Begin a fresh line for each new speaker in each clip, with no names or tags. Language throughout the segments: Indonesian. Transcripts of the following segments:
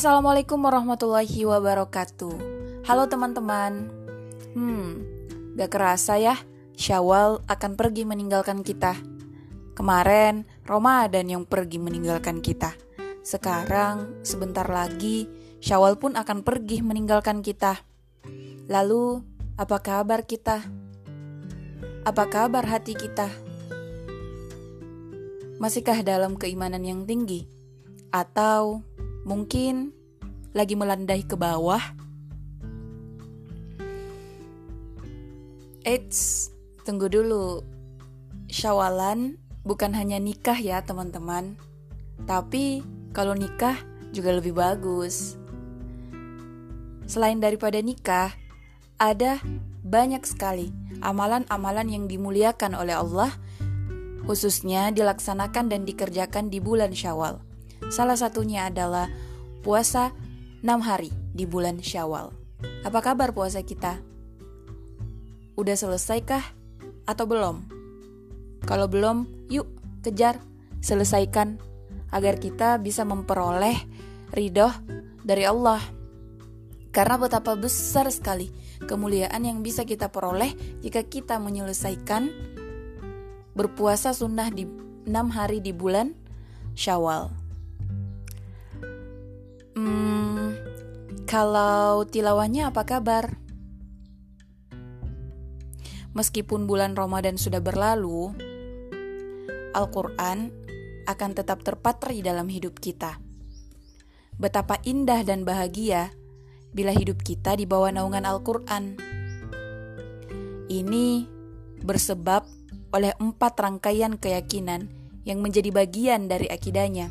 Assalamualaikum warahmatullahi wabarakatuh. Halo teman-teman. Hmm, gak kerasa ya, Syawal akan pergi meninggalkan kita. Kemarin Ramadan yang pergi meninggalkan kita. Sekarang sebentar lagi Syawal pun akan pergi meninggalkan kita. Lalu, apa kabar kita? Apa kabar hati kita? Masihkah dalam keimanan yang tinggi? Atau Mungkin lagi melandai ke bawah. Eits, tunggu dulu. Syawalan bukan hanya nikah ya teman-teman. Tapi kalau nikah juga lebih bagus. Selain daripada nikah, ada banyak sekali amalan-amalan yang dimuliakan oleh Allah, khususnya dilaksanakan dan dikerjakan di bulan Syawal. Salah satunya adalah puasa 6 hari di bulan Syawal. Apa kabar puasa kita? Udah selesaikah atau belum? Kalau belum, yuk kejar, selesaikan agar kita bisa memperoleh ridho dari Allah. Karena betapa besar sekali kemuliaan yang bisa kita peroleh jika kita menyelesaikan berpuasa sunnah di 6 hari di bulan Syawal. Hmm, kalau tilawahnya apa kabar? Meskipun bulan Ramadan sudah berlalu, Al-Quran akan tetap terpatri dalam hidup kita. Betapa indah dan bahagia bila hidup kita di bawah naungan Al-Quran. Ini bersebab oleh empat rangkaian keyakinan yang menjadi bagian dari akidahnya,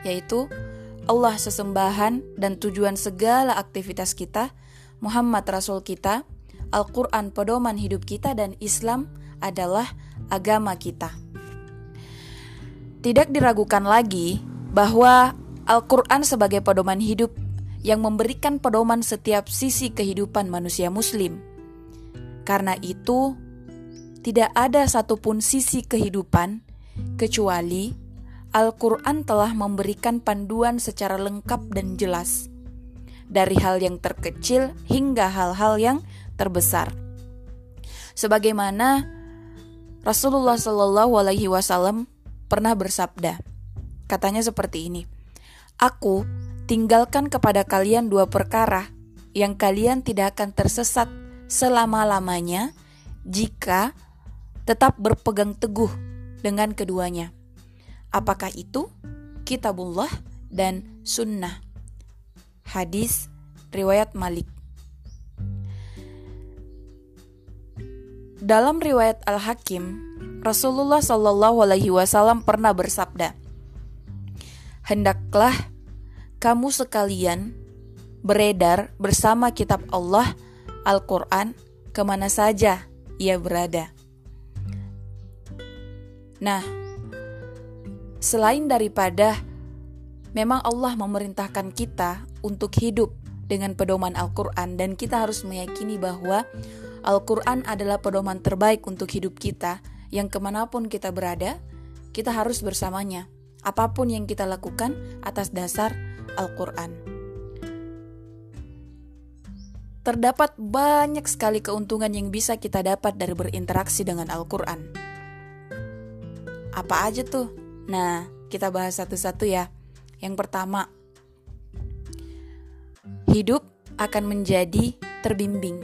yaitu Allah sesembahan dan tujuan segala aktivitas kita, Muhammad Rasul kita, Al-Quran pedoman hidup kita, dan Islam adalah agama kita. Tidak diragukan lagi bahwa Al-Quran sebagai pedoman hidup yang memberikan pedoman setiap sisi kehidupan manusia Muslim. Karena itu, tidak ada satupun sisi kehidupan kecuali Al-Quran telah memberikan panduan secara lengkap dan jelas, dari hal yang terkecil hingga hal-hal yang terbesar. Sebagaimana Rasulullah Shallallahu Alaihi Wasallam pernah bersabda, katanya seperti ini: Aku tinggalkan kepada kalian dua perkara yang kalian tidak akan tersesat selama-lamanya jika tetap berpegang teguh dengan keduanya. Apakah itu? Kitabullah dan Sunnah. Hadis riwayat Malik. Dalam riwayat Al-Hakim, Rasulullah Shallallahu Alaihi Wasallam pernah bersabda, "Hendaklah kamu sekalian beredar bersama kitab Allah, Al-Quran, ke mana saja ia berada." Nah, Selain daripada memang Allah memerintahkan kita untuk hidup dengan pedoman Al-Quran dan kita harus meyakini bahwa Al-Quran adalah pedoman terbaik untuk hidup kita yang ke mana pun kita berada, kita harus bersamanya. Apa pun yang kita lakukan atas dasar Al-Quran. Terdapat banyak sekali keuntungan yang bisa kita dapat dari berinteraksi dengan Al-Quran. Apa aja tuh? Nah, kita bahas satu-satu ya. Yang pertama, hidup akan menjadi terbimbing.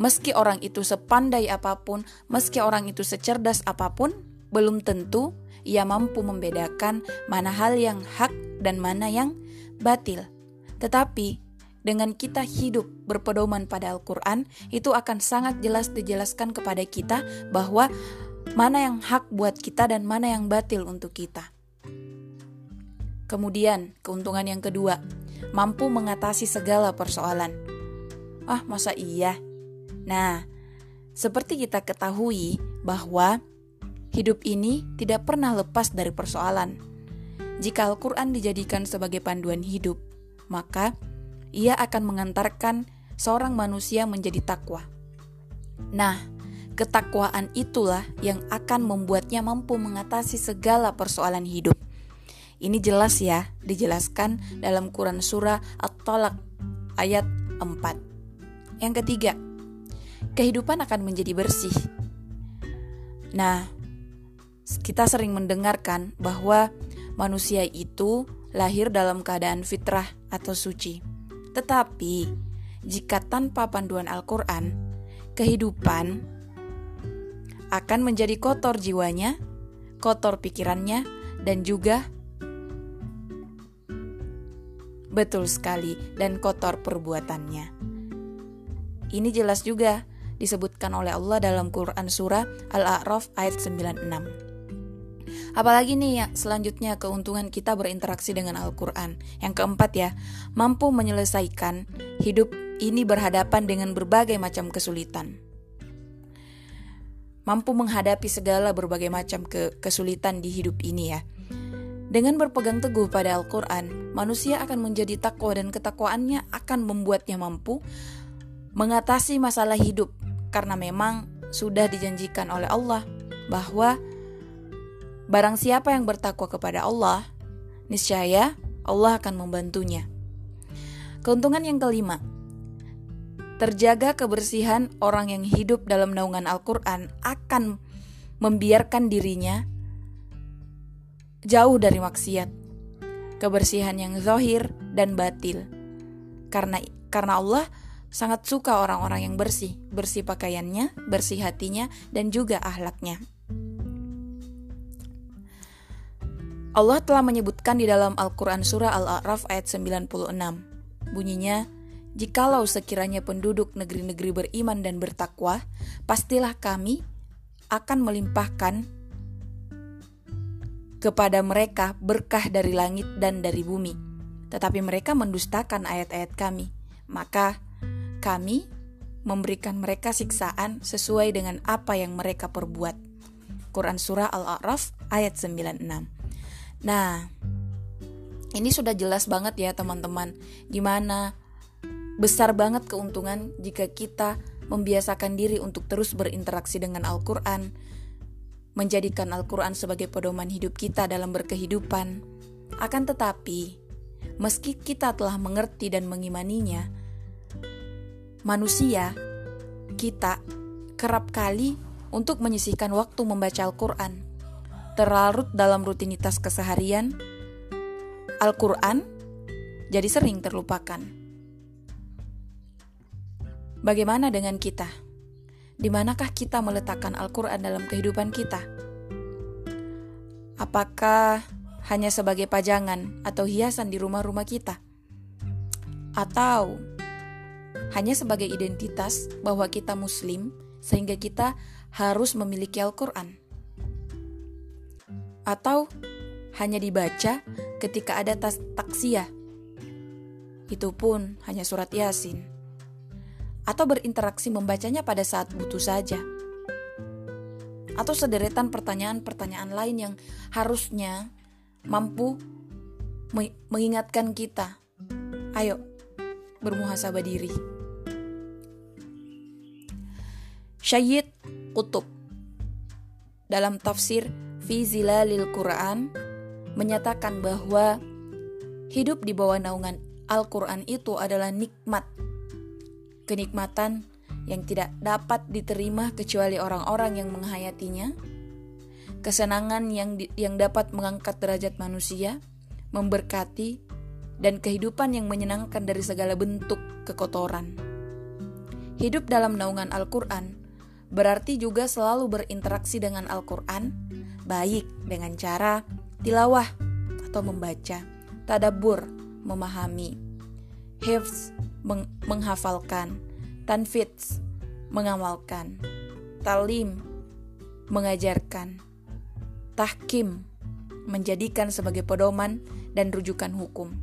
Meski orang itu sepandai apa pun, meski orang itu secerdas apa pun, belum tentu ia mampu membedakan mana hal yang hak dan mana yang batil. Tetapi dengan kita hidup berpedoman pada Al-Quran, itu akan sangat jelas dijelaskan kepada kita bahwa mana yang hak buat kita dan mana yang batil untuk kita. Kemudian, keuntungan yang kedua, mampu mengatasi segala persoalan. Ah, masa iya? Nah, seperti kita ketahui bahwa hidup ini tidak pernah lepas dari persoalan. Jika Al-Quran dijadikan sebagai panduan hidup, maka ia akan mengantarkan seorang manusia menjadi takwa. Nah, Ketakwaan itulah yang akan membuatnya mampu mengatasi segala persoalan hidup. Ini jelas ya, dijelaskan dalam Quran Surah At-Talaq ayat 4. Yang ketiga, kehidupan akan menjadi bersih. Nah, kita sering mendengarkan bahwa manusia itu lahir dalam keadaan fitrah atau suci. Tetapi, jika tanpa panduan Al-Quran, kehidupan akan menjadi kotor jiwanya, kotor pikirannya, dan juga Betul sekali, dan kotor perbuatannya. Ini jelas juga disebutkan oleh Allah dalam Quran Surah Al-A'raf ayat 96. Apalagi nih ya, selanjutnya keuntungan kita berinteraksi dengan Al-Quran. Yang keempat ya, mampu menyelesaikan hidup ini berhadapan dengan berbagai macam kesulitan. Mampu menghadapi segala berbagai macam ke kesulitan di hidup ini ya. Dengan berpegang teguh pada Al-Quran, manusia akan menjadi takwa dan ketakwaannya akan membuatnya mampu mengatasi masalah hidup karena memang sudah dijanjikan oleh Allah bahwa barang siapa yang bertakwa kepada Allah, niscaya Allah akan membantunya. Keuntungan yang kelima, terjaga kebersihan orang yang hidup dalam naungan Al-Quran akan membiarkan dirinya jauh dari maksiat, kebersihan yang zahir dan batil. Karena karena Allah sangat suka orang-orang yang bersih, bersih pakaiannya, bersih hatinya, dan juga ahlaknya. Allah telah menyebutkan di dalam Al-Quran Surah Al-A'raf ayat 96. Bunyinya, Jikalau sekiranya penduduk negeri-negeri beriman dan bertakwa, pastilah kami akan melimpahkan kepada mereka berkah dari langit dan dari bumi. Tetapi mereka mendustakan ayat-ayat kami. Maka kami memberikan mereka siksaan sesuai dengan apa yang mereka perbuat. Quran Surah Al-A'raf ayat 96. Nah, ini sudah jelas banget ya teman-teman. Gimana besar banget keuntungan jika kita membiasakan diri untuk terus berinteraksi dengan Al-Quran, menjadikan Al-Quran sebagai pedoman hidup kita dalam berkehidupan. Akan tetapi, meski kita telah mengerti dan mengimaninya, manusia, kita kerap kali untuk menyisihkan waktu membaca Al-Quran. Terlarut dalam rutinitas keseharian, Al-Quran jadi sering terlupakan. Bagaimana dengan kita? Di manakah kita meletakkan Al-Quran dalam kehidupan kita? Apakah hanya sebagai pajangan atau hiasan di rumah-rumah kita? Atau hanya sebagai identitas bahwa kita Muslim, sehingga kita harus memiliki Al-Quran? Atau hanya dibaca ketika ada taksiyah? Itu pun hanya surat Yasin atau berinteraksi membacanya pada saat butuh saja. Atau sederetan pertanyaan-pertanyaan lain yang harusnya mampu mengingatkan kita. Ayo, bermuhasabah diri. Syed Qutub dalam tafsir Fi Zilalil Quran menyatakan bahwa hidup di bawah naungan Al-Quran itu adalah nikmat kenikmatan yang tidak dapat diterima kecuali orang-orang yang menghayatinya, kesenangan yang di, yang dapat mengangkat derajat manusia, memberkati, dan kehidupan yang menyenangkan dari segala bentuk kekotoran. Hidup dalam naungan Al-Quran berarti juga selalu berinteraksi dengan Al-Quran, baik dengan cara tilawah atau membaca, tadabur, memahami, hifz, meng menghafalkan, tanfits, mengamalkan, talim, mengajarkan, tahkim, menjadikan sebagai pedoman dan rujukan hukum.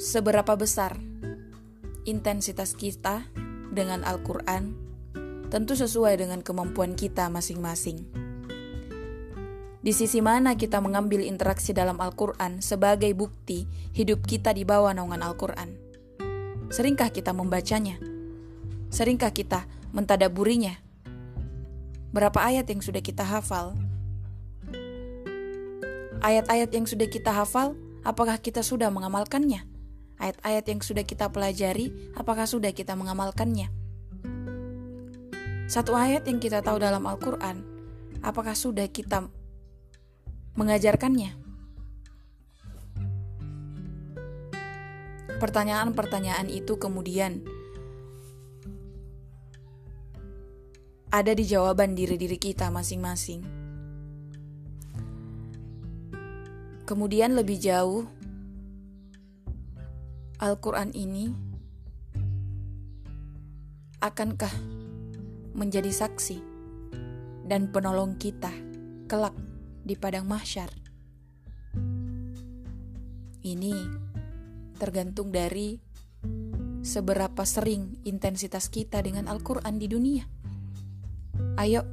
Seberapa besar intensitas kita dengan Al-Quran tentu sesuai dengan kemampuan kita masing-masing. Di sisi mana kita mengambil interaksi dalam Al-Quran sebagai bukti hidup kita di bawah naungan Al-Quran? Seringkah kita membacanya? Seringkah kita mentadaburinya? Berapa ayat yang sudah kita hafal? Ayat-ayat yang sudah kita hafal, apakah kita sudah mengamalkannya? Ayat-ayat yang sudah kita pelajari, apakah sudah kita mengamalkannya? Satu ayat yang kita tahu dalam Al-Quran, apakah sudah kita mengajarkannya? Pertanyaan-pertanyaan itu kemudian ada di jawaban diri-diri kita masing-masing. Kemudian lebih jauh, Al-Quran ini akankah menjadi saksi dan penolong kita kelak di padang mahsyar? Ini tergantung dari seberapa sering intensitas kita dengan Al-Quran di dunia. Ayo,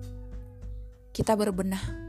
kita berbenah